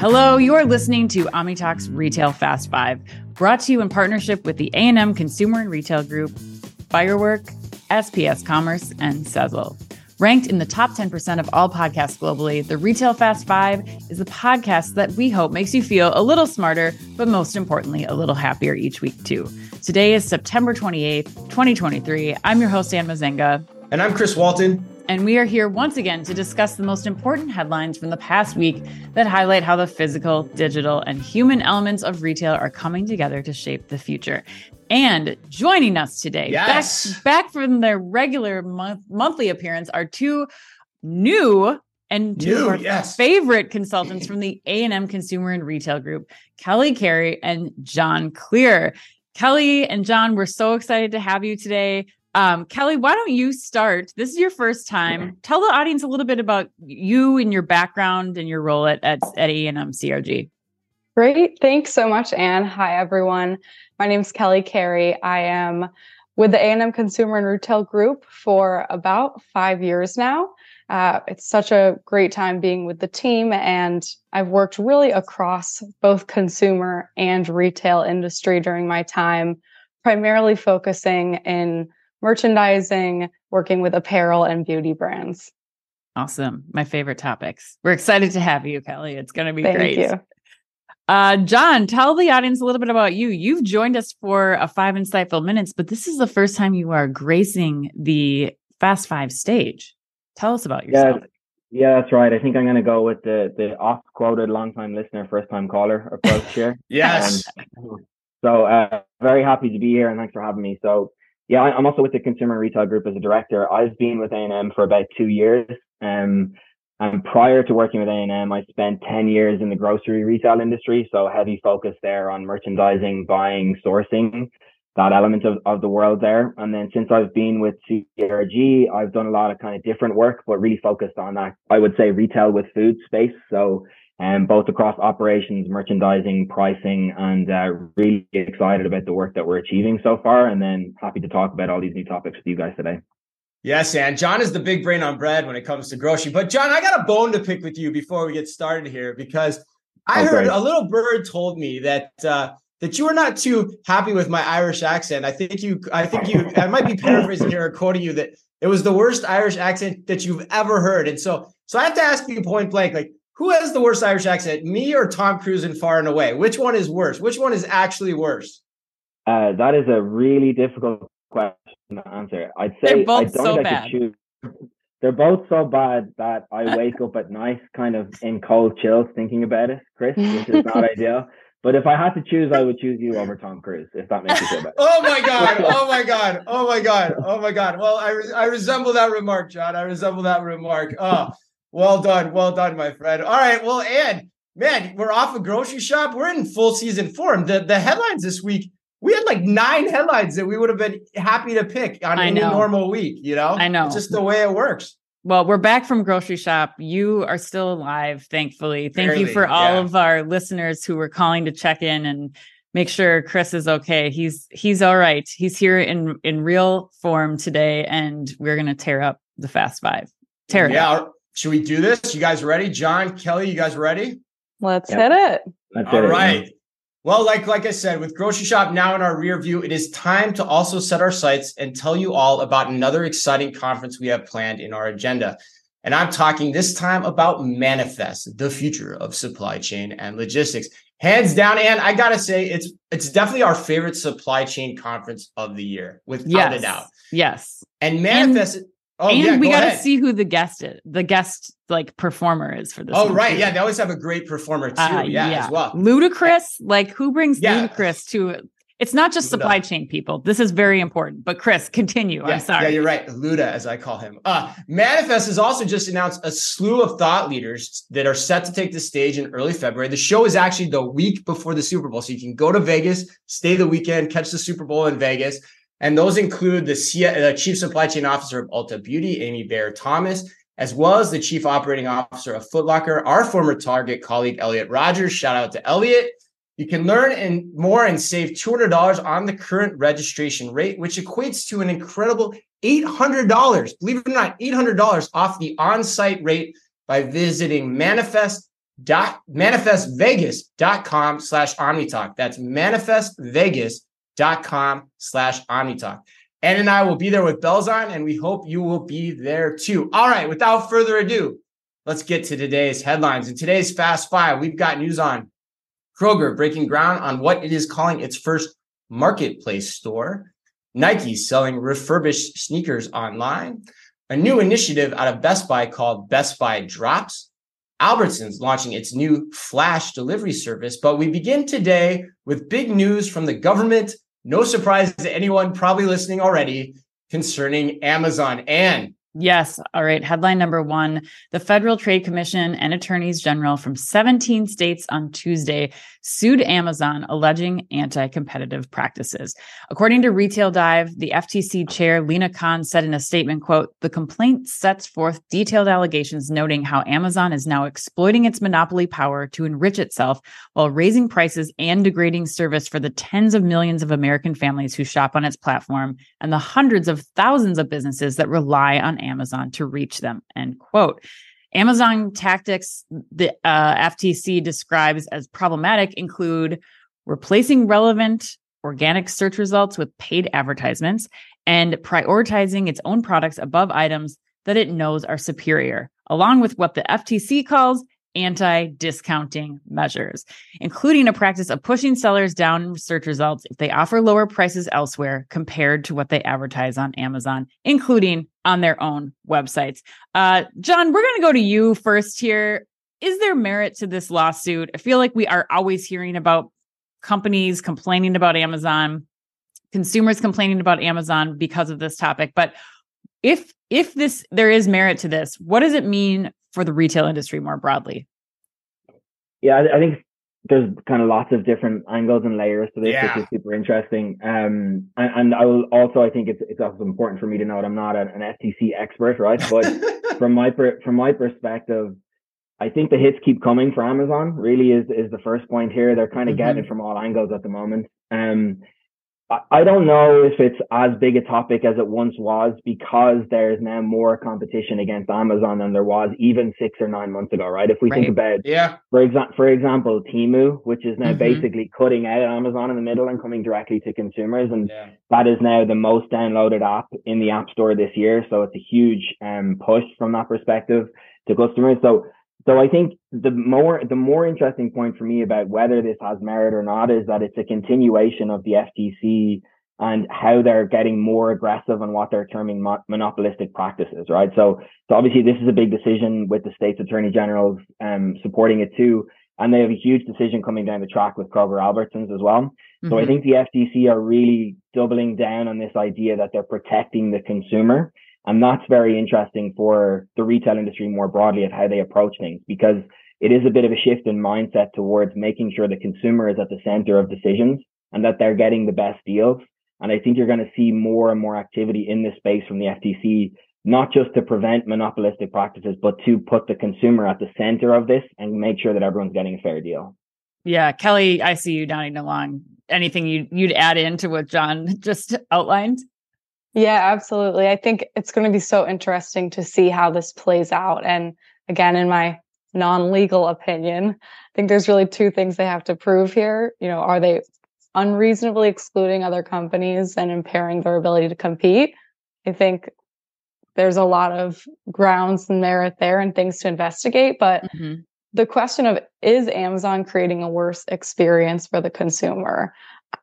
Hello, you are listening to OmniTalk's Retail Fast Five, brought to you in partnership with the A&M Consumer and Retail Group, Firework, SPS Commerce, and Sezzle. Ranked in the top 10% of all podcasts globally, the Retail Fast Five is a podcast that we hope makes you feel a little smarter, but most importantly, a little happier each week, too. Today is September 28th, 2023. I'm your host, Anne Mezzenga. And I'm Chris Walton. And we are here once again to discuss the most important headlines from the past week that highlight how the physical, digital, and human elements of retail are coming together to shape the future. And joining us today, yes. back, back from their regular month, monthly appearance, are two new and two New, of our yes. favorite consultants from the A&M Consumer and Retail Group, Kelly Carey and John Clear. Kelly and John, we're so excited to have you today. Um, Kelly, why don't you start? This is your first time. Tell the audience a little bit about you and your background and your role at at, at A&M CRG. Great. Thanks so much, Anne. Hi, everyone. My name is Kelly Carey. I am with the A&M Consumer and Retail Group for about five years now. Uh, it's such a great time being with the team, and I've worked really across both consumer and retail industry during my time, primarily focusing in merchandising, working with apparel and beauty brands. Awesome. My favorite topics. We're excited to have you, Kelly. It's going to be Thank great. you. Uh, John, tell the audience a little bit about you. You've joined us for a five insightful minutes, but this is the first time you are gracing the Fast Five stage. Tell us about yourself. Yeah, yeah, that's right. I think I'm going to go with the the oft quoted long time listener, first time caller approach here. Yes. Um, so uh, very happy to be here, and thanks for having me. So yeah, I'm also with the Consumer Retail Group as a director. I've been with A&M for about two years. Um, and prior to working with A&M, I spent 10 years in the grocery retail industry. So heavy focus there on merchandising, buying, sourcing, that element of, of the world there. And then since I've been with CRG, I've done a lot of kind of different work, but really focused on that, I would say retail with food space. So um, both across operations, merchandising, pricing, and uh, really excited about the work that we're achieving so far. And then happy to talk about all these new topics with you guys today. Yes, and John is the big brain on bread when it comes to grocery. But John, I got a bone to pick with you before we get started here because I Oh, heard great. a little bird told me that uh, that you were not too happy with my Irish accent. I think you, I think you, I might be paraphrasing here or quoting you that it was the worst Irish accent that you've ever heard. And so, so I have to ask you point blank, like, who has the worst Irish accent, me or Tom Cruise in Far and Away? Which one is worse? Which one is actually worse? Uh, that is a really difficult question to answer. I'd They're say I don't so think I bad. choose. They're both so bad that I wake up at night kind of in cold chills thinking about it, Chris, which is not ideal. But if I had to choose, I would choose you over Tom Cruise, if that makes you feel better. Oh my god! Oh my god! Oh my god! Oh my god! Well, I re- I resemble that remark, John. I resemble that remark. Oh, well done, well done, my friend. All right, well, and man, we're off a grocery shop. We're in full season form. The the headlines this week. We had like nine headlines that we would have been happy to pick on I any know. normal week. You know, I know. It's just the way it works. Well, we're back from grocery shop. You are still alive, thankfully. Thank you for all yeah. of our listeners who were calling to check in and make sure Chris is okay. He's he's all right. He's here in in real form today, and we're gonna tear up the Fast Five. Tear it up. Yeah. Should we do this? You guys ready? John, Kelly, you guys ready? Let's Yep. hit it. That's All it, yeah. right. Well, like like I said, with Grocery Shop now in our rear view, it is time to also set our sights and tell you all about another exciting conference we have planned in our agenda. And I'm talking this time about Manifest, the future of supply chain and logistics. Hands down, and I gotta say, it's it's definitely our favorite supply chain conference of the year, without a Yes. doubt. Yes. And Manifest, oh and yeah, we go got to see who the guest is, the guest like performer is for this. Oh, right, too. yeah, they always have a great performer too, Uh, yeah, as well. Ludacris, like who brings Yeah. Ludacris to it's not just Luda. supply chain people. This is very important. But Chris, continue. Yeah, I'm sorry. Yeah, you're right. Luda, as I call him. Uh, Manifest has also just announced a slew of thought leaders that are set to take the stage in early February. The show is actually the week before the Super Bowl. So you can go to Vegas, stay the weekend, catch the Super Bowl in Vegas. And those include the, C- uh, Chief Supply Chain Officer of Ulta Beauty, Amy Bear Thomas, as well as the Chief Operating Officer of Foot Locker, our former Target colleague, Elliott Rodgers. Shout out to Elliott. You can learn and more and save $200 on the current registration rate, which equates to an incredible $800. Believe it or not, $800 off the on-site rate by visiting manifest dot manifestvegas.com slash omnitalk. That's manifestvegas.com slash omnitalk. Ann and I will be there with bells on, and we hope you will be there too. All right, without further ado, let's get to today's headlines. In today's Fast Five, we've got news on Kroger breaking ground on what it is calling its first marketplace store, Nike selling refurbished sneakers online, a new initiative out of Best Buy called Best Buy Drops, Albertsons launching its new flash delivery service. But we begin today with big news from the government. No surprise to anyone probably listening already concerning Amazon. And Yes. All right. Headline number one The Federal Trade Commission and attorneys general from 17 states on Tuesday sued Amazon, alleging anti competitive practices. According to Retail Dive, the FTC chair, Lina Khan, said in a statement, quote, the complaint sets forth detailed allegations noting how Amazon is now exploiting its monopoly power to enrich itself while raising prices and degrading service for the tens of millions of American families who shop on its platform and the hundreds of thousands of businesses that rely on Amazon to reach them. End quote. Amazon tactics the uh, FTC describes as problematic include replacing relevant organic search results with paid advertisements and prioritizing its own products above items that it knows are superior, along with what the FTC calls anti discounting measures, including a practice of pushing sellers down search results if they offer lower prices elsewhere compared to what they advertise on Amazon, including on their own websites. Uh, John, we're going to go to you first here. Is there merit to this lawsuit? I feel like we are always hearing about companies complaining about Amazon, consumers complaining about Amazon because of this topic, but if if this there is merit to this, what does it mean for the retail industry more broadly? Yeah, I, I think there's kind of lots of different angles and layers to this, yeah. which is super interesting. Um, and, and, I will also, I think it's it's also important for me to note I'm not an, an FTC expert, right? But from my per, from my perspective, I think the hits keep coming for Amazon. Really, is is the first point here. They're kind of mm-hmm. getting it from all angles at the moment. Um, I don't know if it's as big a topic as it once was because there's now more competition against Amazon than there was even six or nine months ago, right? If we right. think about, yeah, for example, for example, Temu, which is now mm-hmm. basically cutting out Amazon in the middle and coming directly to consumers, and yeah. that is now the most downloaded app in the App Store this year. So it's a huge um, push from that perspective to customers. So so I think the more the more interesting point for me about whether this has merit or not is that it's a continuation of the FTC and how they're getting more aggressive on what they're terming mo- monopolistic practices, right? So, so obviously this is a big decision with the state's attorney generals um, supporting it too, and they have a huge decision coming down the track with Kroger Albertsons as well. Mm-hmm. So I mm-hmm. think the FTC are really doubling down on this idea that they're protecting the consumer and that's very interesting for the retail industry more broadly of how they approach things because it is a bit of a shift in mindset towards making sure the consumer is at the center of decisions and that they're getting the best deals. And I think you're going to see more and more activity in this space from the FTC, not just to prevent monopolistic practices, but to put the consumer at the center of this and make sure that everyone's getting a fair deal. Yeah, Kelly, I see you nodding along. Anything you, you'd add into what John just outlined? Yeah, absolutely. I think it's going to be so interesting to see how this plays out. And again, in my non legal opinion, I think there's really two things they have to prove here. You know, are they unreasonably excluding other companies and impairing their ability to compete? I think there's a lot of grounds and merit there and things to investigate. But mm-hmm. the question of is Amazon creating a worse experience for the consumer?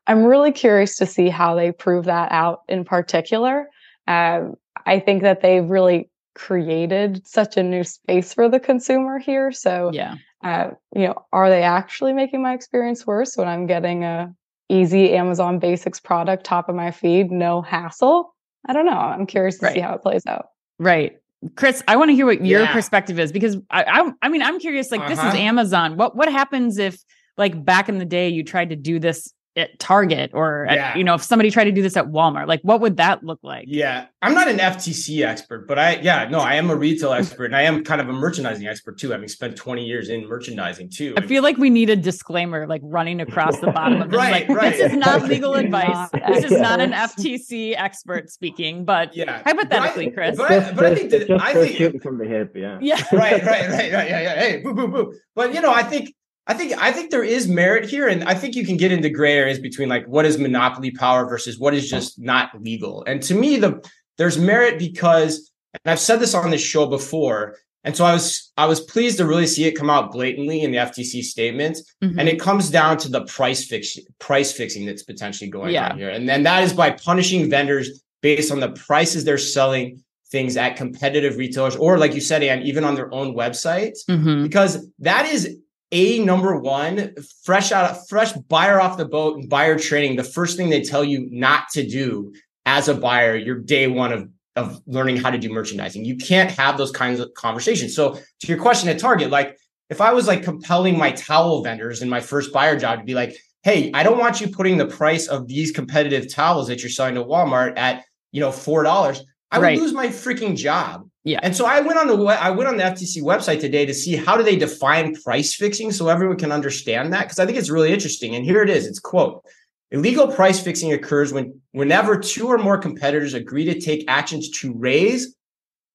I'm really curious to see how they prove that out in particular. Um, I think that they've really created such a new space for the consumer here. So, yeah, uh, you know, are they actually making my experience worse when I'm getting a easy Amazon Basics product top of my feed, no hassle? I don't know. I'm curious to right. see how it plays out. Right. Chris, I want to hear what your yeah. perspective is because I, I, I mean, I'm curious. Like, uh-huh. this is uh-huh. Amazon. What what happens if, like, back in the day, you tried to do this at Target or at, Yeah. you know if somebody tried to do this at Walmart? Like what would that look like? Yeah, I'm not an FTC expert, but I yeah no, I am a retail expert and I am kind of a merchandising expert too, having spent 20 years in merchandising too. I feel like we need a disclaimer like running across the bottom of this. Right, like, right. This is not legal advice. This is not an. FTC expert speaking, but yeah, hypothetically, But I- Chris. but I, but I think that just I think shooting from the hip, yeah. yeah. right, right, right, right, yeah, yeah. Hey, boo, boo, boo. But you know, I think, I think, I think there is merit here, and I think you can get into gray areas between like what is monopoly power versus what is just not legal. And to me, the there's merit because, and I've said this on this show before, and so I was I was pleased to really see it come out blatantly in the FTC statement, Mhm. and it comes down to the price fix price fixing that's potentially going Yeah. on here, and then that is by punishing vendors based on the prices they're selling things at competitive retailers, or like you said, Ann, even on their own websites Mhm. because that is a number one fresh out fresh buyer off the boat and buyer training the first thing they tell you not to do as a buyer your day one of of learning how to do merchandising. You can't have those kinds of conversations. So to your question at target like if i was like compelling my towel vendors in my first buyer job to be like hey i don't want you putting the price of these competitive towels that you're selling to walmart at you know four dollars i would Right. lose my freaking job Yeah. and so I went on the I went on the FTC website today to see how do they define price fixing so everyone can understand that because I think it's really interesting. And here it is. It's quote illegal price fixing occurs when whenever two or more competitors agree to take actions to raise,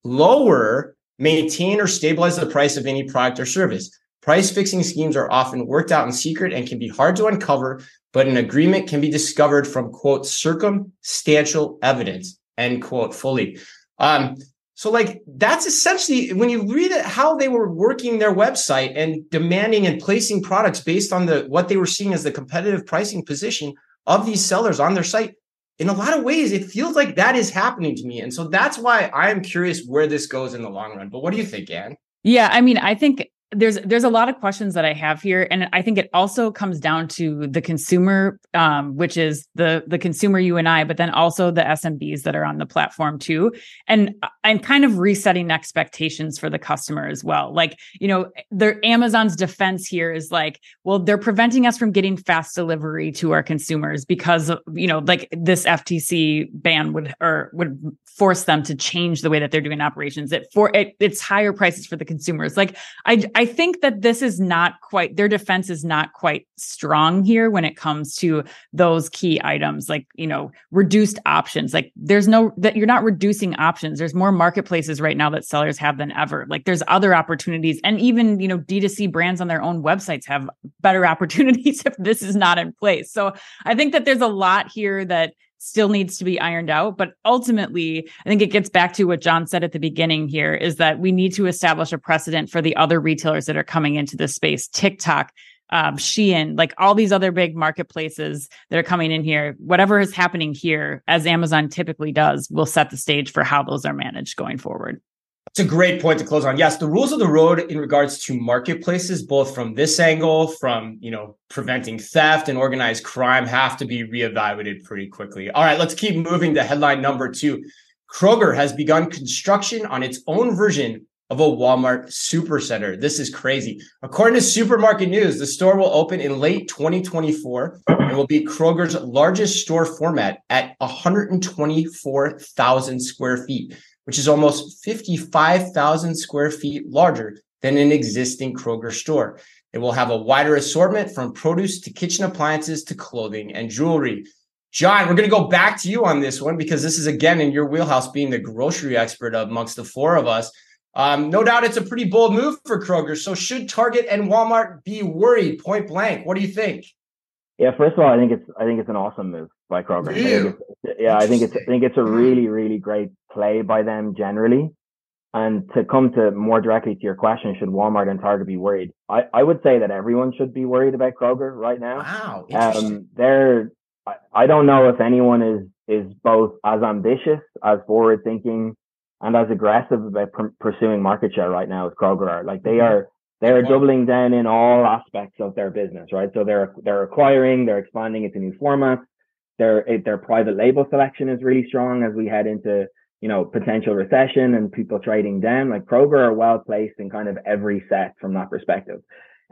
lower, maintain, or stabilize the price of any product or service. Price fixing schemes are often worked out in secret and can be hard to uncover, but an agreement can be discovered from quote circumstantial evidence end quote fully. Um, so like that's essentially when you read it, how they were working their website and demanding and placing products based on the what they were seeing as the competitive pricing position of these sellers on their site. In a lot of ways, it feels like that is happening to me. And so that's why I am curious where this goes in the long run. But what do you think, Anne? Yeah, I mean, I think there's there's a lot of questions that I have here, and I think it also comes down to the consumer, um, which is the the consumer, you and I, but then also the SMBs that are on the platform too, and and kind of resetting expectations for the customer as well. Like you know, their Amazon's defense here is like, well, they're preventing us from getting fast delivery to our consumers because you know, like this FTC ban would or would force them to change the way that they're doing operations. It for it, it's higher prices for the consumers. Like I I think that this is not quite their defense is not quite strong here when it comes to those key items like you know reduced options. Like there's no that you're not reducing options. There's more marketplaces right now that sellers have than ever. Like there's other opportunities and even you know D2C brands on their own websites have better opportunities if this is not in place. So I think that there's a lot here that still needs to be ironed out. But ultimately, I think it gets back to what John said at the beginning here is that we need to establish a precedent for the other retailers that are coming into this space, TikTok, um, Shein, like all these other big marketplaces that are coming in here. Whatever is happening here, as Amazon typically does, will set the stage for how those are managed going forward. It's a great point to close on. Yes, the rules of the road in regards to marketplaces, both from this angle, from you know preventing theft and organized crime, have to be reevaluated pretty quickly. All right, let's keep moving to headline number two. Kroger has begun construction on its own version of a Walmart supercenter. This is crazy. According to Supermarket News, the store will open in late 2024 and will be Kroger's largest store format at 124,000 square feet which is almost 55,000 square feet larger than an existing Kroger store. It will have a wider assortment from produce to kitchen appliances to clothing and jewelry. John, we're going to go back to you on this one because this is again in your wheelhouse, being the grocery expert amongst the four of us. Um, no doubt it's a pretty bold move for Kroger. So, should Target and Walmart be worried point blank? What do you think? Yeah, first of all, I think it's I think it's an awesome move by Kroger. I yeah, I think it's I think it's a really really great play by them generally. And to come to more directly to your question, should Walmart and Target be worried? I, I would say that everyone should be worried about Kroger right now. Wow, Um, they're I, I don't know if anyone is is both as ambitious, as forward thinking, and as aggressive about pr- pursuing market share right now as Kroger are. Like they are they're Wow. doubling down in all aspects of their business, right? So they're they're acquiring, they're expanding into new formats. Their their private label selection is really strong as we head into you know potential recession and people trading down. Like Kroger are well placed in kind of every set from that perspective.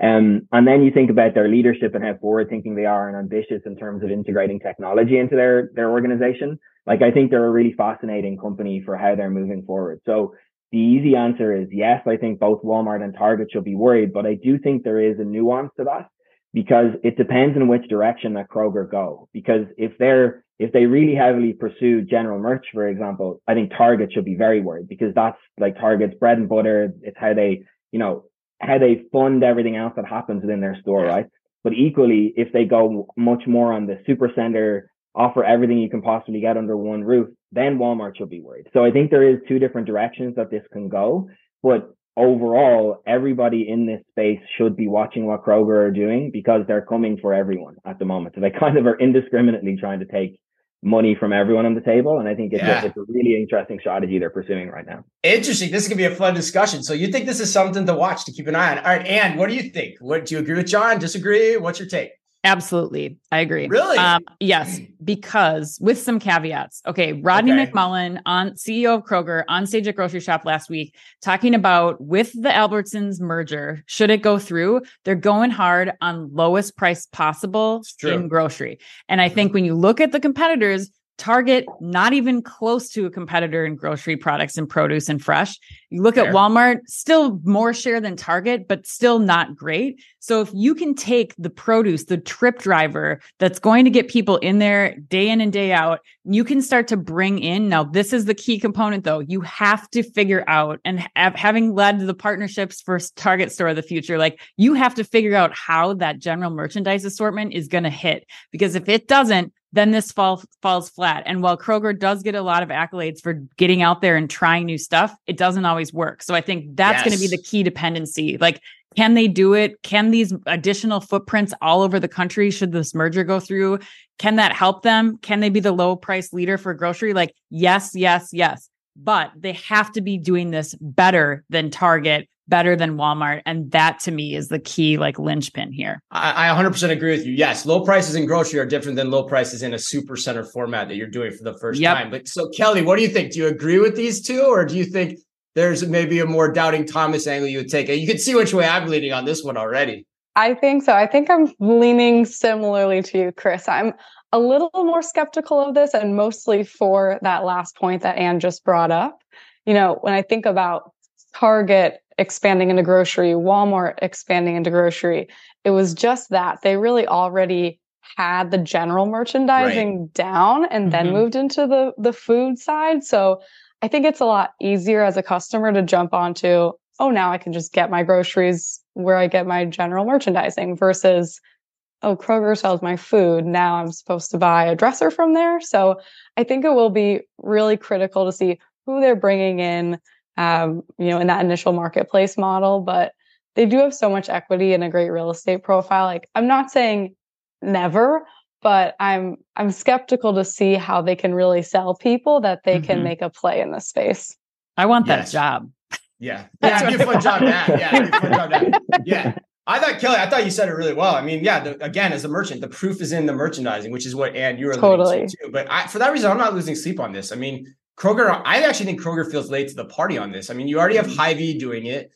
Um, and then you think about their leadership and how forward thinking they are and ambitious in terms of integrating technology into their, their organization. Like I think they're a really fascinating company for how they're moving forward. So the easy answer is yes, I think both Walmart and Target should be worried, but I do think there is a nuance to that because it depends on which direction that Kroger go. Because if they're if they really heavily pursue general merch, for example, I think Target should be very worried because that's like Target's bread and butter. It's how they, you know, how they fund everything else that happens within their store, right? But equally, if they go much more on the super center, offer everything you can possibly get under one roof, then Walmart should be worried. So I think there is two different directions that this can go. But overall, everybody in this space should be watching what Kroger are doing because they're coming for everyone at the moment. So they kind of are indiscriminately trying to take money from everyone on the table. And I think it's, yeah. a, it's a really interesting strategy they're pursuing right now. Interesting. This is going to be a fun discussion. So you think this is something to watch, to keep an eye on. All right. And what do you think? What do you agree with John? Disagree? What's your take? Absolutely. I agree. Really? Um, yes, because with some caveats. Okay. Rodney okay. McMullen on CEO of Kroger on stage at Grocery Shop last week, talking about with the Albertsons merger, should it go through, they're going hard on lowest price possible in grocery. And I think when you look at the competitors, Target, not even close to a competitor in grocery products and produce and fresh. You look Fair. at Walmart, still more share than Target, but still not great. So if you can take the produce, the trip driver that's going to get people in there day in and day out, you can start to bring in. Now, this is the key component though. You have to figure out and have, having led the partnerships for Target Store of the Future, like you have to figure out how that general merchandise assortment is going to hit. Because if it doesn't, then this fall, falls flat. And while Kroger does get a lot of accolades for getting out there and trying new stuff, it doesn't always work. So I think that's yes. going to be the key dependency. Like, can they do it? Can these additional footprints all over the country, should this merger go through, can that help them? Can they be the low price leader for grocery? Like, yes, yes, yes. But they have to be doing this better than Target, better than Walmart. And that to me is the key like linchpin here. I, I 100% agree with you. Yes, low prices in grocery are different than low prices in a super center format that you're doing for the first yep. time. But so, Kelly, what do you think? Do you agree with these two or do you think there's maybe a more doubting Thomas angle you would take? You can see which way I'm leaning on this one already. I think so. I think I'm leaning similarly to you, Chris. I'm a little more skeptical of this and mostly for that last point that Anne just brought up. You know, when I think about Target expanding into grocery, Walmart expanding into grocery. It was just that they really already had the general merchandising right. down and mm-hmm. then moved into the the food side. So I think it's a lot easier as a customer to jump onto, oh, now I can just get my groceries where I get my general merchandising versus, oh, Kroger sells my food. Now I'm supposed to buy a dresser from there. So I think it will be really critical to see who they're bringing in um, you know, in that initial marketplace model, but they do have so much equity and a great real estate profile. Like I'm not saying never, but I'm I'm skeptical to see how they can really sell people that they mm-hmm. can make a play in this space. I want yes. that job. Yeah. Yeah, it'd a fun job that. Yeah, it'd a fun job that. Yeah. I thought Kelly, I thought you said it really well. I mean, yeah, the, again, as a merchant, the proof is in the merchandising, which is what and you were totally to too. But I, for that reason, I'm not losing sleep on this. I mean, Kroger, I actually think Kroger feels late to the party on this. I mean, you already have mm-hmm. Hy-Vee doing it.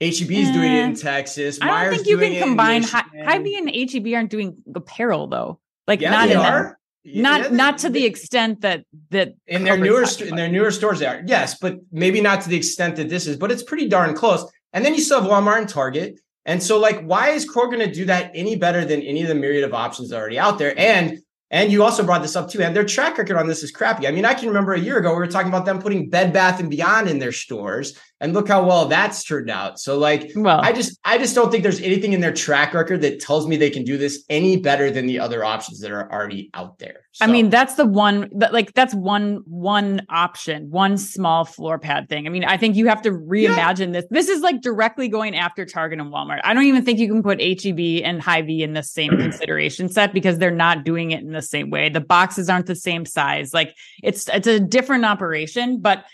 HEB is doing it in Texas. I don't think you can combine Hy-Vee and HEB aren't doing apparel though. Like yeah, not they in are. not yeah, not to the extent that that in their newer in their newer stores they are. Yes, but maybe not to the extent that this is, but it's pretty darn close. And then you still have Walmart and Target. And so, like, why is Kroger going to do that any better than any of the myriad of options already out there? And and you also brought this up too, and their track record on this is crappy. I mean, I can remember a year ago we were talking about them putting Bed Bath and Beyond in their stores, and look how well that's turned out. So, like, well, I just, I just don't think there's anything in their track record that tells me they can do this any better than the other options that are already out there. So. I mean, that's the one, like, that's one, one option, one small floor pad thing. I mean, I think you have to reimagine yeah. this. This is like directly going after Target and Walmart. I don't even think you can put HEB and Hy-Vee in the same consideration set because they're not doing it in the same way. The boxes aren't the same size. Like, it's, it's a different operation, but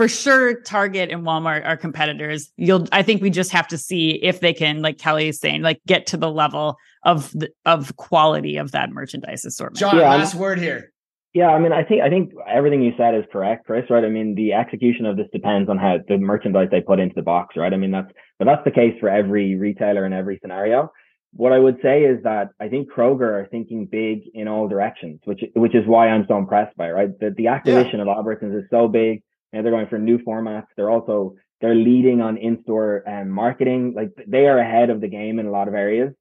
for sure Target and Walmart are competitors. You'll I think we just have to see if they can like Kelly is saying like get to the level of the, of quality of that merchandise assortment. John, yeah, last word here. Yeah, I mean, I think I think everything you said is correct, Chris. Right? I mean, the execution of this depends on how the merchandise they put into the box, right? I mean, that's but that's the case for every retailer in every scenario. What I would say is that I think Kroger are thinking big in all directions, which which is why I'm so impressed by it, right. The the acquisition yeah. of Albertsons is so big, and they're going for new formats. They're also they're leading on in-store um, marketing. Like they are ahead of the game in a lot of areas.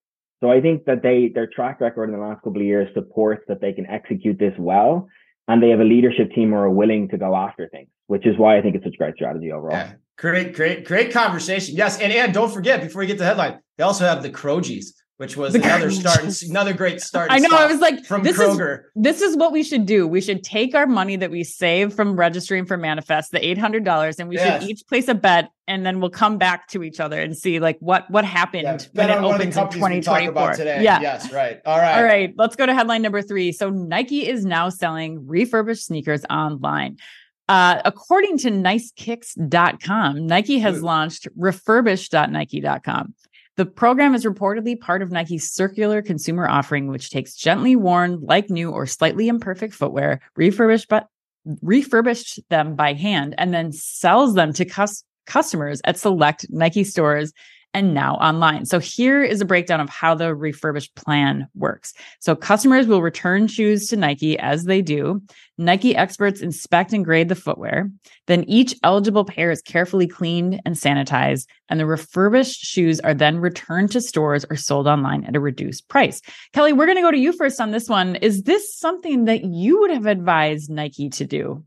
So I think that they their track record in the last couple of years supports that they can execute this well, and they have a leadership team who are willing to go after things, which is why I think it's such a great strategy overall. Yeah. Great, great, great conversation. Yes, and and don't forget before we get the headline, they also have the Krogies which was the another start, another great start. I know. I was like, from this Kroger. Is, this is what we should do. We should take our money that we save from registering for Manifest, the eight hundred dollars, and we yes. should each place a bet, and then we'll come back to each other and see like what what happened yeah, when it opens in twenty twenty four. Yeah. Yes. Right. All right. All right. Let's go to headline number three. So Nike is now selling refurbished sneakers online. Uh, according to nicekicks.com, Nike has Ooh. launched refurbished.nike.com. The program is reportedly part of Nike's circular consumer offering, which takes gently worn, like new or slightly imperfect footwear, refurbished but refurbished them by hand, and then sells them to cus- customers at select Nike stores and now online. So here is a breakdown of how the refurbished plan works. So customers will return shoes to Nike as they do. Nike experts inspect and grade the footwear. Then each eligible pair is carefully cleaned and sanitized, and the refurbished shoes are then returned to stores or sold online at a reduced price. Kelly, we're going to go to you first on this one. Is this something that you would have advised Nike to do?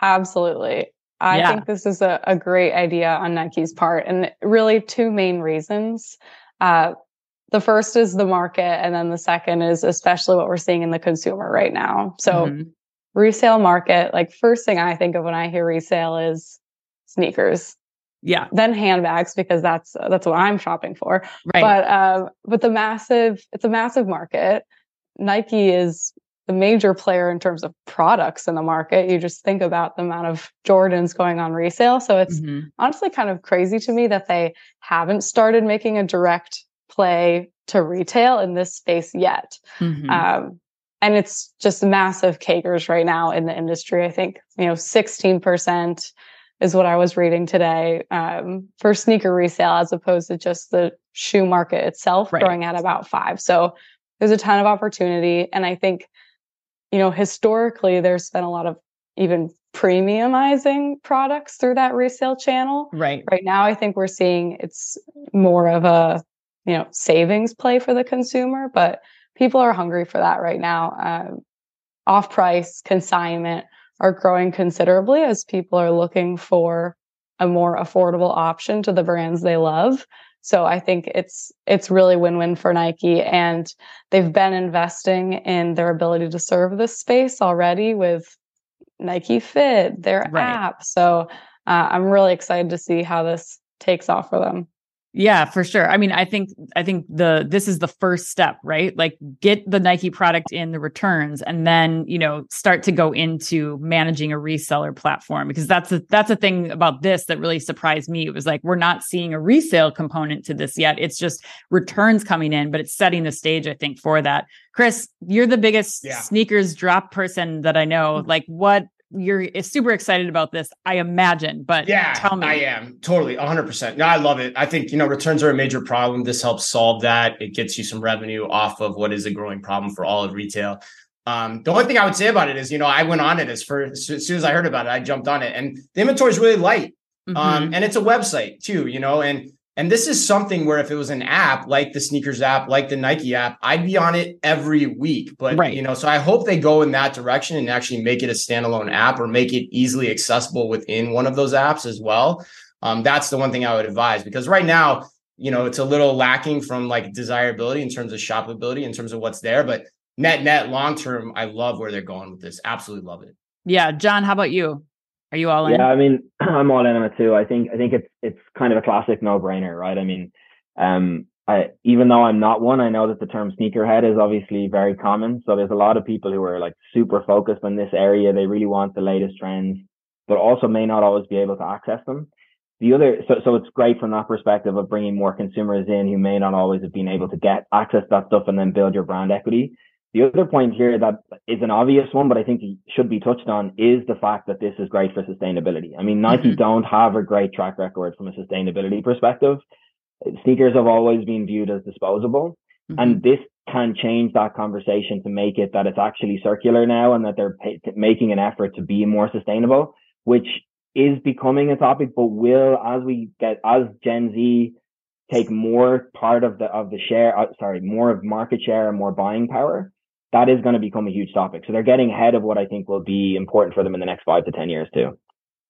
Absolutely. I yeah. think this is a, a, great idea on Nike's part, and really two main reasons. Uh, the first is the market, and then the second is especially what we're seeing in the consumer right now. So, mm-hmm. resale market, like first thing I think of when I hear resale is sneakers. Yeah. Then handbags because that's that's what I'm shopping for. Right. But uh, but the massive, it's a massive market. Nike is the major player in terms of products in the market. You just think about the amount of Jordans going on resale. So it's mm-hmm. honestly kind of crazy to me that they haven't started making a direct play to retail in this space yet. Mm-hmm. Um, and it's just massive CAGRs right now in the industry. I think, you know, 16% is what I was reading today um, for sneaker resale, as opposed to just the shoe market itself right. growing at about five. So there's a ton of opportunity. And I think you know, historically, there's been a lot of even premiumizing products through that resale channel. Right. Right now, I think we're seeing it's more of a, you know, savings play for the consumer, but people are hungry for that right now. Um, off price consignment are growing considerably as people are looking for a more affordable option to the brands they love. So I think it's it's really win-win for Nike and they've been investing in their ability to serve this space already with Nike Fit, their right. app. So uh, I'm really excited to see how this takes off for them. Yeah, for sure. I mean, I think I think the this is the first step, right? Like get the Nike product in the returns and then, you know, start to go into managing a reseller platform because that's a that's a thing about this that really surprised me. It was like we're not seeing a resale component to this yet. It's just returns coming in, but it's setting the stage I think for that. Chris, you're the biggest yeah. sneakers drop person that I know. Mm-hmm. Like what you're super excited about this, I imagine. But yeah, tell me. I am totally 100%. No, I love it. I think, you know, returns are a major problem. This helps solve that. It gets you some revenue off of what is a growing problem for all of retail. Um, the only thing I would say about it is, you know, I went on it as for as soon as I heard about it, I jumped on it and the inventory is really light. Mm-hmm. Um, and it's a website too, you know, and and this is something where if it was an app like the sneakers app, like the Nike app, I'd be on it every week. But right. you know, so I hope they go in that direction and actually make it a standalone app or make it easily accessible within one of those apps as well. Um, that's the one thing I would advise because right now, you know, it's a little lacking from like desirability in terms of shoppability, in terms of what's there. But net net long term, I love where they're going with this. Absolutely love it. Yeah, John, how about you? Are you all in? Yeah, I mean, I'm all in on it too. I think I think it's it's kind of a classic no brainer, right? I mean, um, I even though I'm not one, I know that the term sneakerhead is obviously very common. So there's a lot of people who are like super focused on this area. They really want the latest trends, but also may not always be able to access them. The other, so so it's great from that perspective of bringing more consumers in who may not always have been able to get access to that stuff and then build your brand equity. The other point here that is an obvious one, but I think should be touched on is the fact that this is great for sustainability. I mean, Nike mm-hmm. don't have a great track record from a sustainability perspective. Sneakers have always been viewed as disposable. Mm-hmm. And this can change that conversation to make it that it's actually circular now and that they're making an effort to be more sustainable, which is becoming a topic, but will, as we get, as Gen Z take more part of the, of the share, uh, sorry, more of market share and more buying power, that is going to become a huge topic. So they're getting ahead of what I think will be important for them in the next five to 10 years too.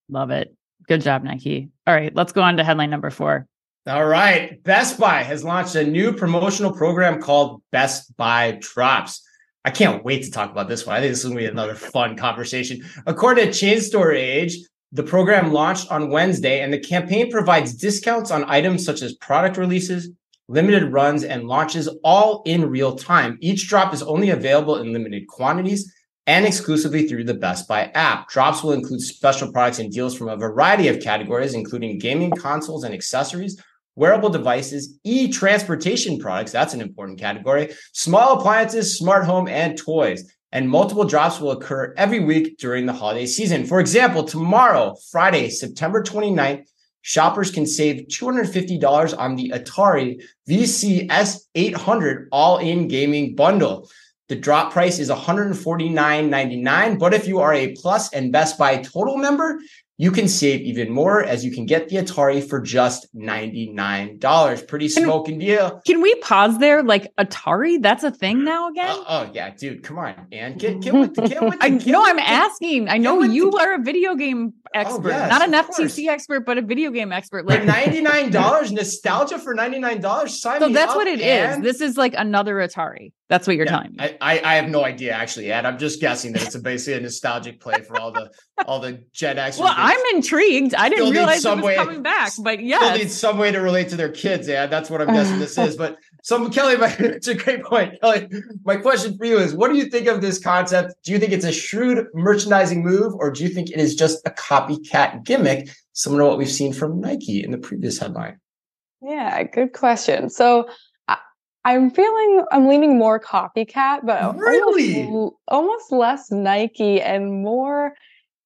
Love it. Good job, Nike. All right, let's go on to headline number four. All right. Best Buy has launched a new promotional program called Best Buy Drops. I can't wait to talk about this one. I think this is going to be another fun conversation. According to Chain Store Age, the program launched on Wednesday, and the campaign provides discounts on items such as product releases, limited runs, and launches all in real time. Each drop is only available in limited quantities and exclusively through the Best Buy app. Drops will include special products and deals from a variety of categories, including gaming consoles and accessories, wearable devices, e transportation products, that's an important category, small appliances, smart home, and toys. And multiple drops will occur every week during the holiday season. For example, tomorrow, Friday, September 29th, shoppers can save $250 on the Atari VCS 800 all in gaming bundle. The drop price is $149.99. But if you are a Plus and Best Buy Total member, you can save even more as you can get the Atari for just $99. Pretty smoking deal. Can we pause there? Like Atari, that's a thing now again? Uh, oh, yeah, dude, come on, and get, get with, get with the, I know I'm the, asking. I know you the, are a video game oh, expert, oh, yes, not an FTC course. expert, but a video game expert. Like $99, nostalgia for $99. Sign so that's what it is. This is like another Atari. That's what you're yeah, telling me. I, I, I have no idea actually, Ed. I'm just guessing that it's a basically a nostalgic play for all the all the Gen X. Well, I'm intrigued. I didn't realize it was way, coming back, but yeah, still need some way to relate to their kids. Yeah, that's what I'm guessing this is. But some Kelly, my, it's a great point. Kelly, my question for you is: What do you think of this concept? Do you think it's a shrewd merchandising move, or do you think it is just a copycat gimmick, similar to what we've seen from Nike in the previous headline? Yeah, good question. So I'm feeling I'm leaning more copycat, but really almost, almost less Nike and more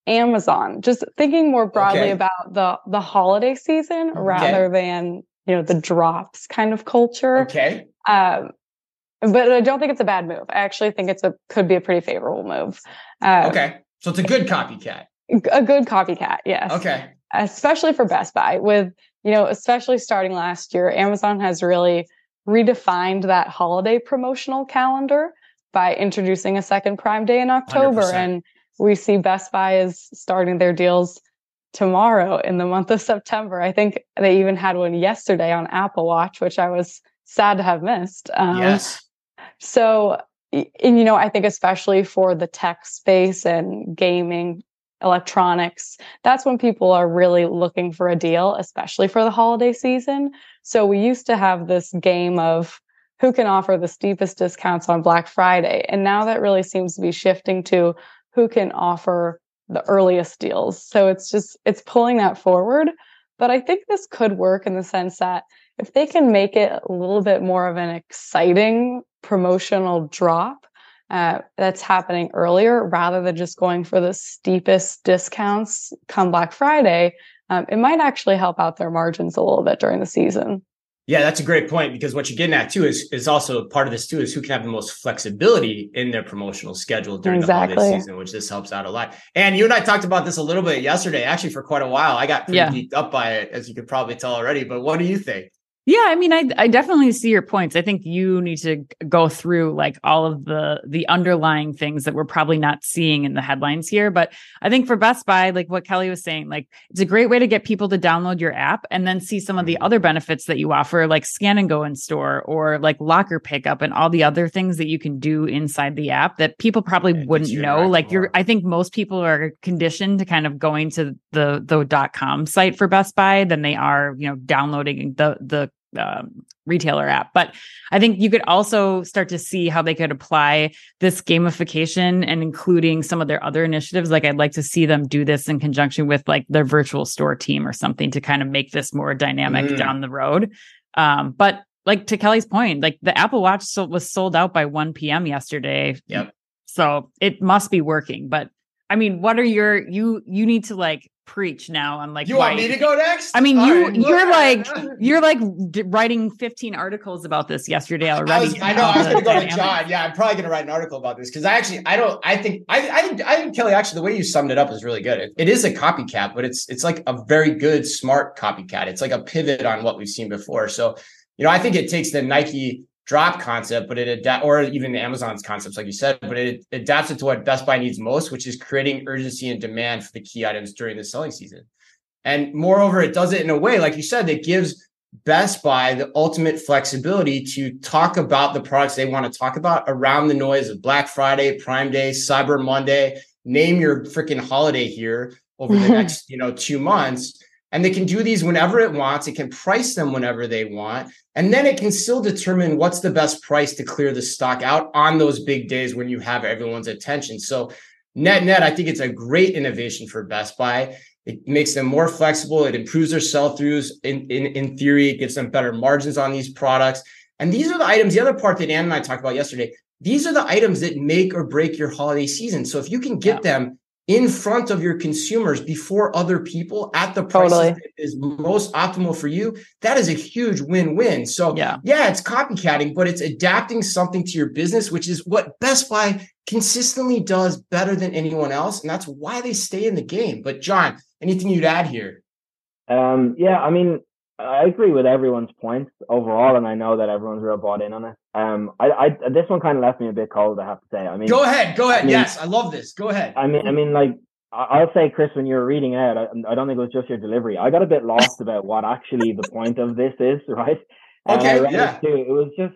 Amazon. Just thinking more broadly okay. about the the holiday season okay. rather than you know the drops kind of culture. Okay. Um, but I don't think it's a bad move. I actually think it's a could be a pretty favorable move. Um, okay, so it's a good copycat. A good copycat, yes. Okay. Especially for Best Buy, with you know, especially starting last year, Amazon has really redefined that holiday promotional calendar by introducing a second Prime Day in October. 100%. And we see Best Buy is starting their deals tomorrow in the month of September. I think they even had one yesterday on Apple Watch, which I was sad to have missed. Um, yes. So, and, you know, I think especially for the tech space and gaming, electronics, that's when people are really looking for a deal, especially for the holiday season. So we used to have this game of who can offer the steepest discounts on Black Friday. And now that really seems to be shifting to who can offer the earliest deals. So it's just, it's pulling that forward. But I think this could work in the sense that if they can make it a little bit more of an exciting promotional drop, uh, that's happening earlier rather than just going for the steepest discounts come Black Friday, um, it might actually help out their margins a little bit during the season. Yeah, that's a great point because what you're getting at too is is also part of this too is who can have the most flexibility in their promotional schedule during exactly. the holiday season, which this helps out a lot. And you and I talked about this a little bit yesterday, actually for quite a while. I got pretty yeah. geeked up by it, as you could probably tell already. But what do you think? Yeah, I mean, I I definitely see your points. I think you need to go through like all of the the underlying things that we're probably not seeing in the headlines here. But I think for Best Buy, like what Kelly was saying, like it's a great way to get people to download your app and then see some of the other benefits that you offer, like scan and go in store or like locker pickup and all the other things that you can do inside the app that people probably yeah, wouldn't know. Like you're, I think most people are conditioned to kind of going to the the dot com site for Best Buy than they are, you know, downloading the the um, retailer app. But I think you could also start to see how they could apply this gamification and including some of their other initiatives. Like I'd like to see them do this in conjunction with like their virtual store team or something to kind of make this more dynamic mm. down the road. Um, but like to Kelly's point, like the Apple Watch was sold out by 1 p.m. yesterday. Yep. So it must be working. But I mean, what are your you you need to like preach now on like you want me to go next? I mean All you right, you're like you're like d- writing 15 articles about this yesterday already. i, was, I know i was gonna go to john. Yeah i'm probably gonna write an article about this because i actually i don't i think i i think i think kelly actually the way you summed it up is really good. It, it is a copycat but it's it's like a very good smart copycat. It's like a pivot on what we've seen before. So you know i think it takes the nike drop concept, but it adapt or even Amazon's concepts, like you said, but it adapts it to what Best Buy needs most, which is creating urgency and demand for the key items during the selling season. And moreover, it does it in a way, like you said, that gives Best Buy the ultimate flexibility to talk about the products they want to talk about around the noise of Black Friday, Prime Day, Cyber Monday. Name your freaking holiday here over the next, you know, two months and they can do these whenever it wants. It can price them whenever they want. And then it can still determine what's the best price to clear the stock out on those big days when you have everyone's attention. So, net, net, I think it's a great innovation for Best Buy. It makes them more flexible. It improves their sell throughs. In, in, in theory, it gives them better margins on these products. And these are the items, the other part that Anne and I talked about yesterday, these are the items that make or break your holiday season. So if you can get yeah. them in front of your consumers before other people at the price totally. that is most optimal for you, that is a huge win-win. So yeah. yeah, it's copycatting, but it's adapting something to your business, which is what Best Buy consistently does better than anyone else. And that's why they stay in the game. But John, anything you'd add here? Um, yeah, I mean, I agree with everyone's points overall, and I know that everyone's real bought in on it. Um, I, I this one kind of left me a bit cold. I have to say. I mean, go ahead, go ahead. I mean, yes, I love this. Go ahead. I mean, I mean, like I'll say, Chris, when you were reading out, I, I don't think it was just your delivery. I got a bit lost about what actually the point of this is, right? okay, yeah. It, it was just.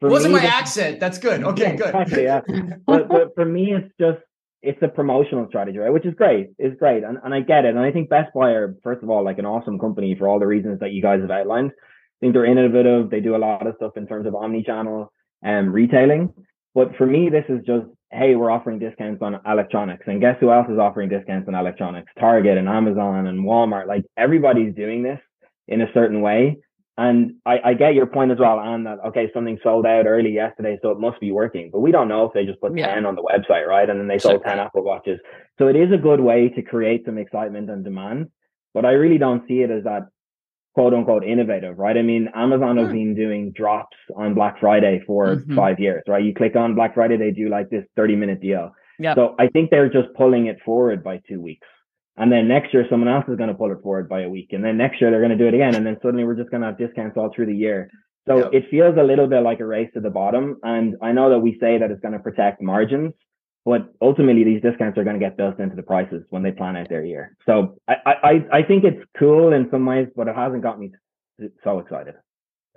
it wasn't me, my accent. That's good. Okay, yeah, good. Exactly, yeah. but, but for me, it's just it's a promotional strategy, right? Which is great. It's great. And, and I get it. And I think Best Buy are, first of all, like an awesome company for all the reasons that you guys have outlined. I think they're innovative. They do a lot of stuff in terms of omni-channel and um, retailing. But for me, this is just, hey, we're offering discounts on electronics. And guess who else is offering discounts on electronics? Target and Amazon and Walmart. Like everybody's doing this in a certain way. And I, I, get your point as well, and that okay, something sold out early yesterday, so it must be working. But we don't know if they just put yeah. 10 on the website, right? And then they sold 10 Apple Watches. So it is a good way to create some excitement and demand. But I really don't see it as that quote unquote innovative, right? I mean, Amazon has been doing drops on Black Friday for mm-hmm. five years, right? You click on Black Friday, they do like this 30 minute deal. Yep. So I think they're just pulling it forward by two weeks. And then next year, someone else is going to pull it forward by a week. And then next year, they're going to do it again. And then suddenly we're just going to have discounts all through the year. So yep. it feels a little bit like a race to the bottom. And I know that we say that it's going to protect margins, but ultimately these discounts are going to get built into the prices when they plan out their year. So I, I, I think it's cool in some ways, but it hasn't got me so excited.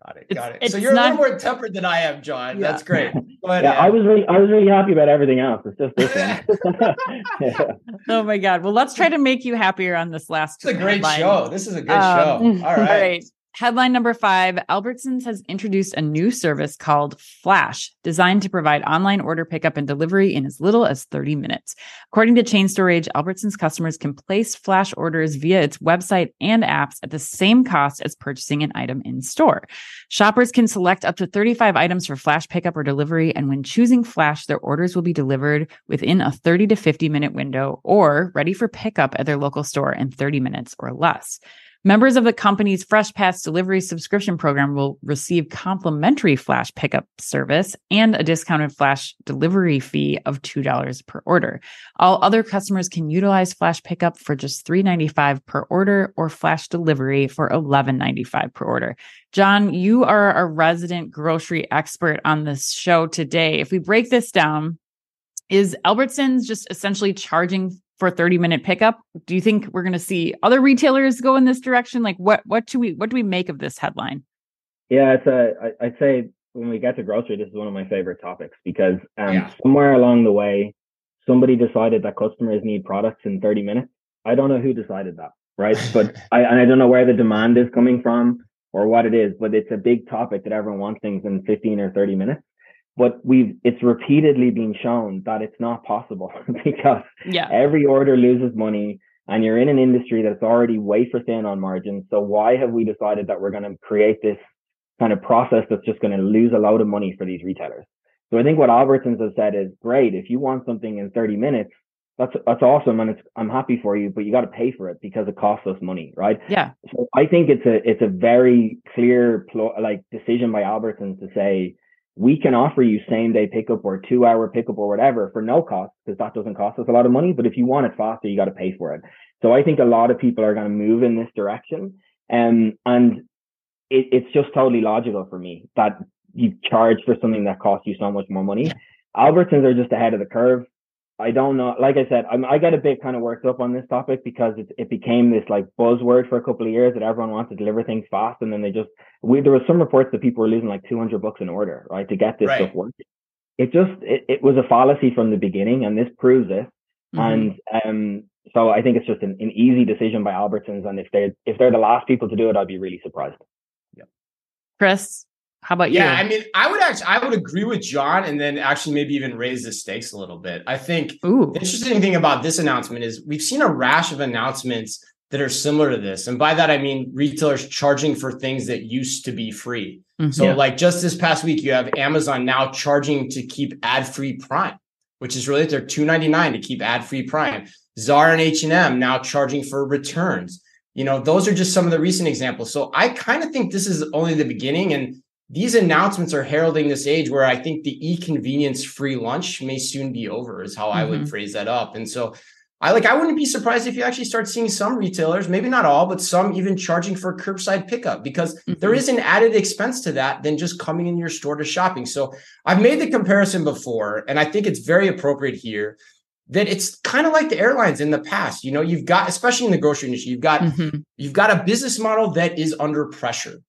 Got it. Got it. So you're not... a little more tempered than I am, John. Yeah. That's great. Go ahead. Yeah, I was really, I was really happy about everything else. It's just this one. yeah. Oh my God. Well, let's try to make you happier on this last. It's a great headline. show. This is a good um, show. All right. All right. Headline number five Albertsons has introduced a new service called Flash, designed to provide online order pickup and delivery in as little as 30 minutes. According to Chain Storage, Albertsons customers can place Flash orders via its website and apps at the same cost as purchasing an item in store. Shoppers can select up to 35 items for Flash pickup or delivery, and when choosing Flash, their orders will be delivered within a 30 to 50 minute window or ready for pickup at their local store in 30 minutes or less. Members of the company's Fresh Pass delivery subscription program will receive complimentary flash pickup service and a discounted flash delivery fee of $2 per order. All other customers can utilize flash pickup for just $3.95 per order or flash delivery for $11.95 per order. John, you are a resident grocery expert on this show today. If we break this down, is Albertsons just essentially charging for 30 minute pickup. Do you think we're going to see other retailers go in this direction? Like what what do we what do we make of this headline? Yeah, it's a I, I'd say when we get to grocery, this is one of my favorite topics because um, yeah. somewhere along the way, somebody decided that customers need products in 30 minutes. I don't know who decided that, right? But I and I don't know where the demand is coming from or what it is, but it's a big topic that everyone wants things in 15 or 30 minutes but we've it's repeatedly been shown that it's not possible because yeah. every order loses money and you're in an industry that's already wafer thin on margins. So why have we decided that we're going to create this kind of process that's just going to lose a load of money for these retailers. So I think what Albertsons has said is great. If you want something in 30 minutes, that's that's awesome and it's I'm happy for you, but you got to pay for it because it costs us money, right? Yeah. So I think it's a it's a very clear like decision by Albertsons to say we can offer you same day pickup or two hour pickup or whatever for no cost because that doesn't cost us a lot of money. But if you want it faster, you got to pay for it. So I think a lot of people are going to move in this direction. Um, and it, it's just totally logical for me that you charge for something that costs you so much more money. Albertsons are just ahead of the curve. I don't know. Like I said, I'm, i get a bit kind of worked up on this topic because it, it became this like buzzword for a couple of years that everyone wants to deliver things fast, and then they just we there was some reports that people were losing like 200 bucks an order, right, to get this right. stuff working. It just it, it was a fallacy from the beginning, and this proves it. Mm-hmm. And um, so I think it's just an, an easy decision by Albertsons, and if they if they're the last people to do it, I'd be really surprised. Yeah. Chris, how about yeah, you? Yeah, I mean, I would actually, I would agree with John, and then actually maybe even raise the stakes a little bit. I think Ooh. the interesting thing about this announcement is we've seen a rash of announcements that are similar to this, and by that I mean retailers charging for things that used to be free. Mm-hmm. So, yeah. like just this past week, you have Amazon now charging to keep ad-free Prime, which is really they're two ninety nine to keep ad-free Prime. Zara and H and M now charging for returns. You know, those are just some of the recent examples. So I kind of think this is only the beginning, and these announcements are heralding this age where I think the e-convenience free lunch may soon be over, is how mm-hmm. I would mm-hmm. phrase that up. And so I like I wouldn't be surprised if you actually start seeing some retailers, maybe not all, but some even charging for curbside pickup because mm-hmm. there is an added expense to that than just coming in your store to shopping. So I've made the comparison before, and I think it's very appropriate here that it's kind of like the airlines in the past. You know, you've got, especially in the grocery industry, you've got mm-hmm. you've got a business model that is under pressure.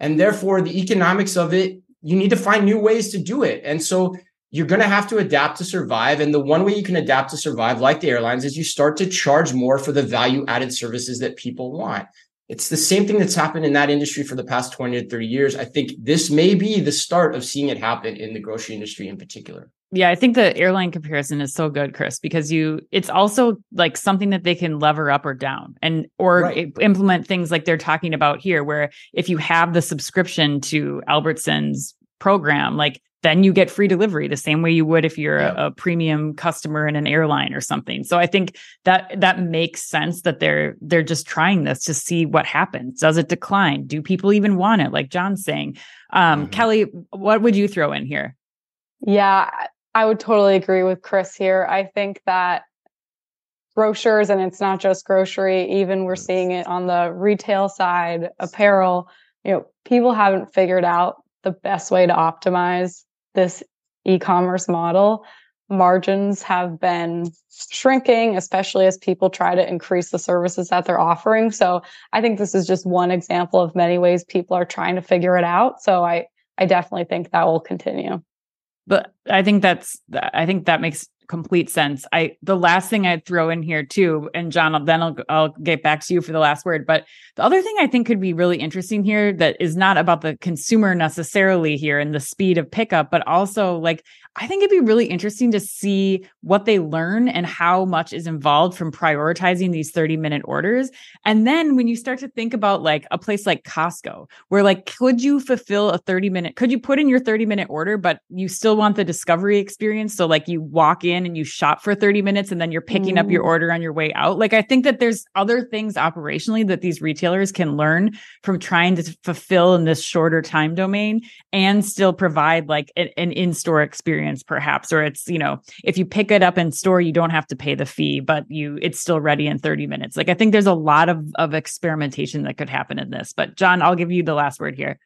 And therefore, the economics of it, you need to find new ways to do it. And so you're going to have to adapt to survive. And the one way you can adapt to survive, like the airlines, is you start to charge more for the value added services that people want. It's the same thing that's happened in that industry for the past 20 to 30 years. I think this may be the start of seeing it happen in the grocery industry in particular yeah, I think the airline comparison is so good, Chris, because you it's also like something that they can lever up or down and or right. implement things like they're talking about here, where if you have the subscription to Albertsons program, like then you get free delivery the same way you would if you're yeah. a, a, premium customer in an airline or something. So I think that that makes sense that they're they're just trying this to see what happens. Does it decline? Do people even want it? Like John's saying. Um, mm-hmm. Kelly, what would you throw in here? Yeah, I would totally agree with Chris here. I think that grocers, and it's not just grocery, even we're mm. seeing it on the retail side, apparel, you know, people haven't figured out the best way to optimize this e-commerce model. Margins have been shrinking, especially as people try to increase the services that they're offering. So I think this is just one example of many ways people are trying to figure it out. So I, I definitely think that will continue but I think that's I think that makes complete sense. I the last thing I'd throw in here too, and John, then I'll I'll get back to you for the last word. But the other thing I think could be really interesting here that is not about the consumer necessarily here and the speed of pickup, but also like I think it'd be really interesting to see what they learn and how much is involved from prioritizing these 30 minute orders. And then when you start to think about like a place like Costco, where like, could you fulfill a 30 minute, could you put in your 30 minute order, but you still want the discovery experience? So like you walk in and you shop for 30 minutes and then you're picking mm. up your mm. order on your way out. Like I think that there's other things operationally that these retailers can learn from trying to fulfill in this shorter time domain and still provide like an, an in-store experience experience perhaps or it's you know if you pick it up in store you don't have to pay the fee but you it's still ready in 30 minutes like i think there's a lot of of experimentation that could happen in this but john i'll give you the last word here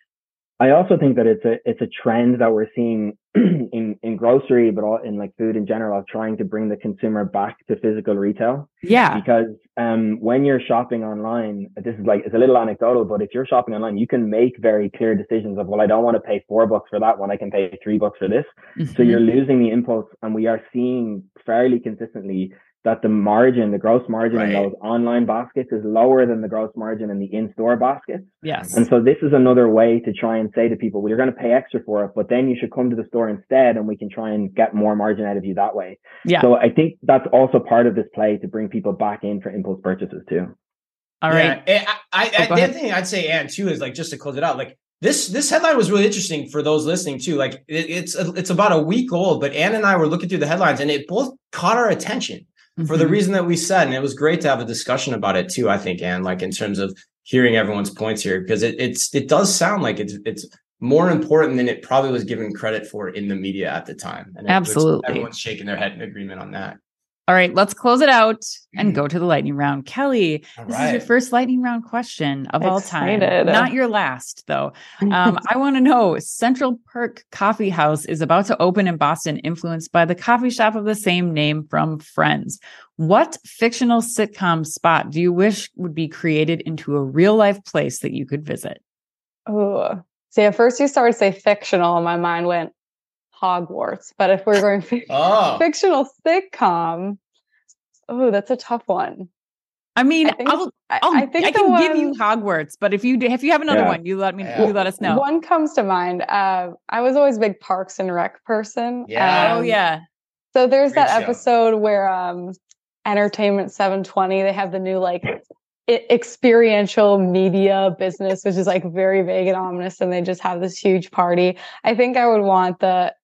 I also think that it's a it's a trend that we're seeing in in grocery, but all in like food in general, of trying to bring the consumer back to physical retail. Yeah. Because um, when you're shopping online, this is like it's a little anecdotal, but if you're shopping online, you can make very clear decisions of well, I don't want to pay four bucks for that one, I can pay three bucks for this. Mm-hmm. So you're losing the impulse, and we are seeing fairly consistently that the margin, the gross margin right. in those online baskets is lower than the gross margin in the in-store baskets. Yes. And so this is another way to try and say to people, well, you're going to pay extra for it, but then you should come to the store instead and we can try and get more margin out of you that way. Yeah. So I think that's also part of this play to bring people back in for impulse purchases too. All right. Yeah. I, I, oh, the other thing I'd say, Anne, too, is like just to close it out, like this this headline was really interesting for those listening too. Like it, it's it's about a week old, but Anne and I were looking through the headlines, and it both caught our attention mm-hmm. for the mm-hmm. reason that we said, and it was great to have a discussion about it too. I think, Anne, like in terms of hearing everyone's points here, because it it's it does sound like it's it's more important than it probably was given credit for in the media at the time. And Absolutely, everyone's shaking their head in agreement on that. All right, let's close it out and mm. go to the lightning round. Kelly, all this right. is your first lightning round question of Excited. all time. Not your last, though. Um, I want to know Central Perk Coffee House is about to open in Boston, influenced by the coffee shop of the same name from Friends. What fictional sitcom spot do you wish would be created into a real life place that you could visit? Oh, see, at first you started to say fictional, and my mind went Hogwarts. But if we're going f- oh. fictional sitcom, oh, that's a tough one. I mean, I, think, I'll, I'll, i think I can one, give you Hogwarts, but if you if you have another yeah. one, you let me yeah. you let us know. One comes to mind. Uh, I was always a big Parks and Rec person. Yeah. Um, oh yeah. So there's Great that show. episode where um, Entertainment 720 they have the new like experiential media business, which is like very vague and ominous, and they just have this huge party. I think I would want the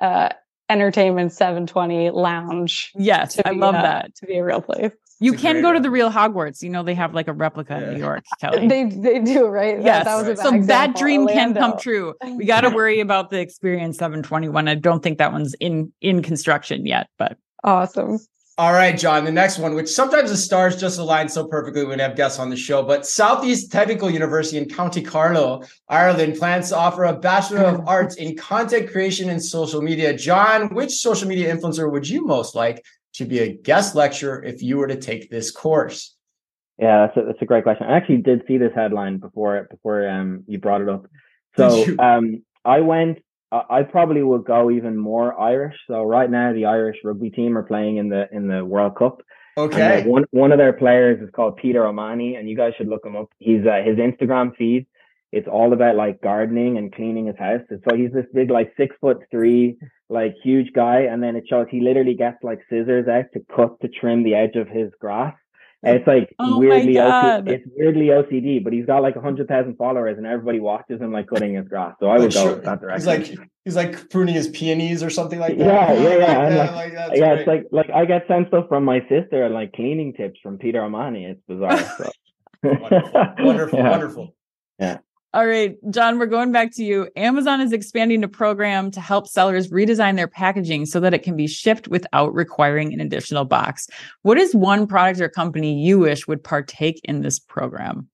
uh, Entertainment 720 Lounge. Yes, I love uh, that to be a real place. You can go to the real Hogwarts. You know they have like a replica yeah. in New York, Kelly. they they do, right? Yes. That, that was right. so example. that dream Orlando. can come true. We got to worry about the Experience 721. I don't think that one's in in construction yet, but awesome. All right, John, the next one, which sometimes the stars just align so perfectly when we have guests on the show, but Southeast Technical University in County Carlow, Ireland plans to offer a Bachelor of Arts in Content Creation and Social Media. John, which social media influencer would you most like to be a guest lecturer if you were to take this course? Yeah, that's a, that's a great question. I actually did see this headline before before um, you brought it up. So um, I went I probably would go even more Irish. So right now, the Irish rugby team are playing in the in the World Cup. Okay. one one of their players is called Peter O'Mahony, and you guys should look him up. He's uh, his Instagram feed. It's all about like gardening and cleaning his house. And so he's this big, like six foot three, like huge guy, and then it shows he literally gets like scissors out to cut to trim the edge of his grass. And it's like oh weirdly OCD, it's weirdly OCD, but he's got like a hundred thousand followers and everybody watches him like cutting his grass. So I would go that direction. He's like he's like pruning his peonies or something like that. Yeah, yeah, yeah. yeah, like, like, yeah it's like like I get sent stuff from my sister and like cleaning tips from Peter O'Mahony. It's bizarre. So. wonderful, wonderful, yeah. wonderful. Yeah. All right, John, we're going back to you. Amazon is expanding a program to help sellers redesign their packaging so that it can be shipped without requiring an additional box. What is one product or company you wish would partake in this program?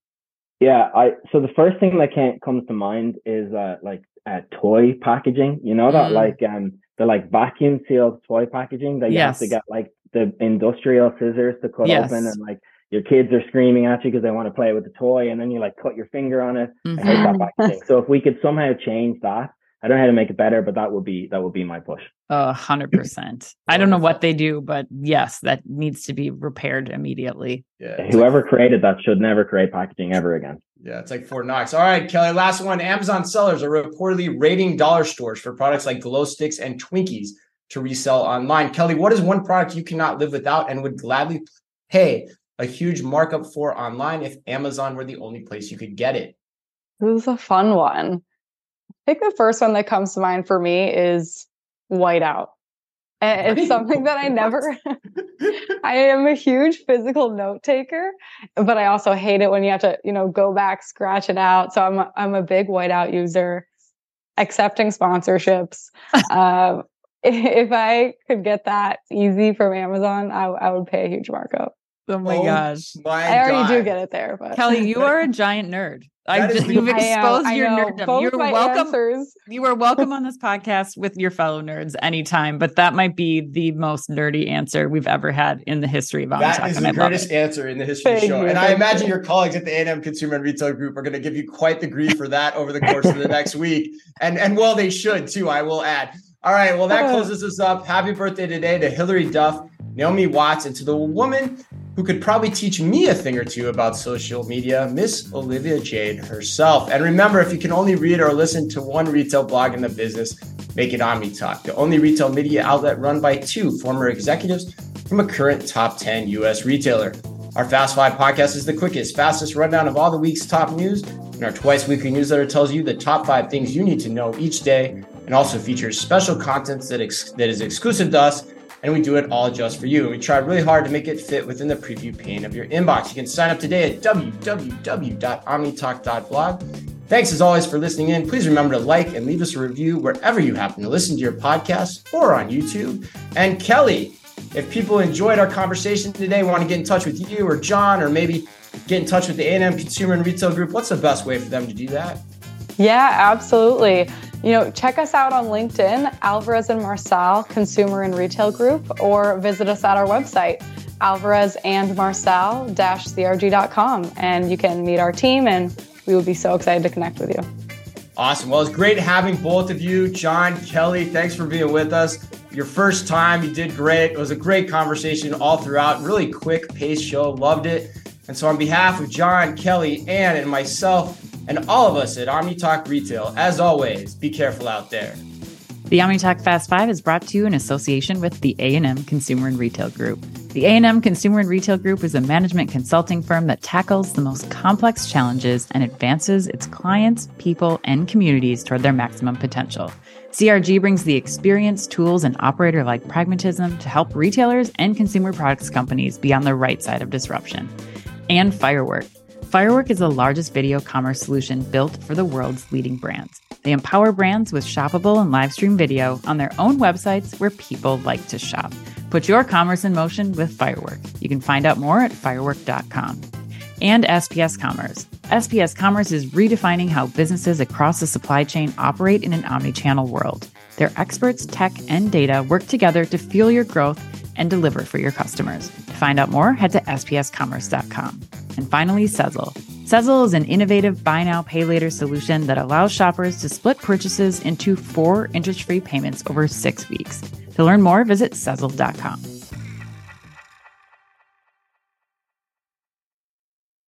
Yeah, I so the first thing that can, comes to mind is uh, like uh, toy packaging. You know that mm. like um the like vacuum sealed toy packaging that you yes. have to get like the industrial scissors to cut yes. open and like your kids are screaming at you because they want to play with the toy and then you like cut your finger on it. Mm-hmm. I hate that mm-hmm. packaging. so if we could somehow change that, I don't know how to make it better, but that would be that would be my push. A hundred percent. I don't know what they do, but yes, that needs to be repaired immediately. Yeah. Whoever like, created that should never create packaging ever again. Yeah, it's like Fort Knox. All right, Kelly, last one. Amazon sellers are reportedly raiding dollar stores for products like glow sticks and Twinkies to resell online. Kelly, what is one product you cannot live without and would gladly pay a huge markup for online if Amazon were the only place you could get it? This is a fun one. I think the first one that comes to mind for me is whiteout. And it's something that I never I am a huge physical note taker, but I also hate it when you have to, you know, go back, scratch it out. So I'm a, I'm a big whiteout user, accepting sponsorships. um, if I could get that easy from Amazon, I, I would pay a huge markup. Oh my oh gosh. My I already God. do get it there, but Kelly, you are a giant nerd. I just, you've exposed your nerddom. You're welcome. Answers. You are welcome on this podcast with your fellow nerds anytime, but that might be the most nerdy answer we've ever had in the history of That Talk, is the greatest answer in the history Thank of the show. You. And I imagine your colleagues at the A&M Consumer and Retail Group are going to give you quite the grief for that over the course of the next week. And and well, they should too, I will add. All right, well, that uh. closes us up. Happy birthday today to Hilary Duff, Naomi Watts, and to the woman who could probably teach me a thing or two about social media, Miss Olivia Jade herself. And remember, if you can only read or listen to one retail blog in the business, make it OmniTalk, the only retail media outlet run by two former executives from a current top 10 US retailer. Our Fast Five podcast is the quickest, fastest rundown of all the week's top news And our twice weekly newsletter tells you the top five things you need to know each day and also features special content that, ex- that is exclusive to us. And we do it all just for you. And we try really hard to make it fit within the preview pane of your inbox. You can sign up today at www.omnitalk.blog. Thanks as always for listening in. Please remember to like and leave us a review wherever you happen to listen to your podcast or on YouTube. And Kelly, if people enjoyed our conversation today, want to get in touch with you or John, or maybe get in touch with the A&M Consumer and Retail Group, what's the best way for them to do that? Yeah, absolutely. You know, check us out on LinkedIn, Alvarez and Marsal Consumer and Retail Group, or visit us at our website, alvarez and marsal-crg.com. And you can meet our team, and we would be so excited to connect with you. Awesome. Well, it's great having both of you. John, Kelly, thanks for being with us. Your first time, you did great. It was a great conversation all throughout. Really quick pace show. Loved it. And so, on behalf of John, Kelly, Anne, and myself, and all of us at OmniTalk Retail, as always, be careful out there. The OmniTalk Fast Five is brought to you in association with the A&M Consumer and Retail Group. The A&M Consumer and Retail Group is a management consulting firm that tackles the most complex challenges and advances its clients, people, and communities toward their maximum potential. CRG brings the experience, tools, and operator like pragmatism to help retailers and consumer products companies be on the right side of disruption. And Firework. Firework is the largest video commerce solution built for the world's leading brands. They empower brands with shoppable and live stream video on their own websites where people like to shop. Put your commerce in motion with Firework. You can find out more at firework.com. And SPS Commerce. SPS Commerce is redefining how businesses across the supply chain operate in an omni-channel world. Their experts, tech, and data work together to fuel your growth and deliver for your customers. To find out more, head to spscommerce.com. And finally, Sezzle. Sezzle is an innovative buy now, pay later solution that allows shoppers to split purchases into four interest free payments over six weeks. To learn more, visit Sezzle.com.